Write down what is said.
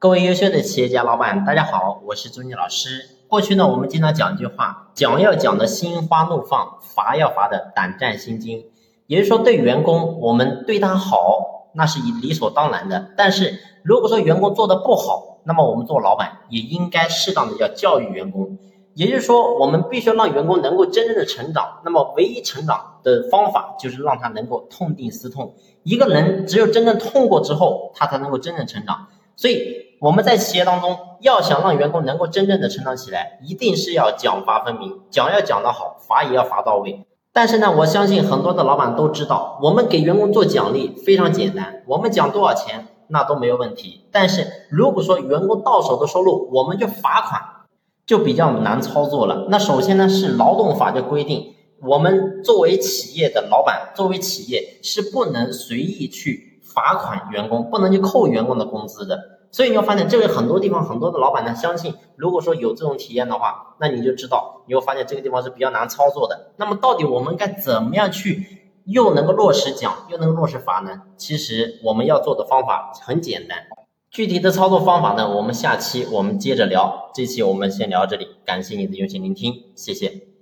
各位优秀的企业家老板，大家好，我是朱妮老师。过去呢，我们经常讲一句话，讲要讲的心花怒放，罚要罚的胆战心惊。也就是说，对员工，我们对他好，那是理所当然的。但是如果说员工做的不好，那么我们做老板也应该适当的要教育员工。也就是说，我们必须让员工能够真正的成长。那么，唯一成长的方法就是让他能够痛定思痛。一个人只有真正痛过之后，他才能够真正成长。所以。我们在企业当中，要想让员工能够真正的成长起来，一定是要奖罚分明，奖要讲得好，罚也要罚到位。但是呢，我相信很多的老板都知道，我们给员工做奖励非常简单，我们奖多少钱那都没有问题。但是如果说员工到手的收入，我们就罚款，就比较难操作了。那首先呢，是劳动法的规定，我们作为企业的老板，作为企业是不能随意去罚款员工，不能去扣员工的工资的。所以你会发现，这个很多地方很多的老板呢，相信如果说有这种体验的话，那你就知道，你会发现这个地方是比较难操作的。那么到底我们该怎么样去又能够落实奖，又能够落实罚呢？其实我们要做的方法很简单，具体的操作方法呢，我们下期我们接着聊。这期我们先聊到这里，感谢你的用心聆听，谢谢。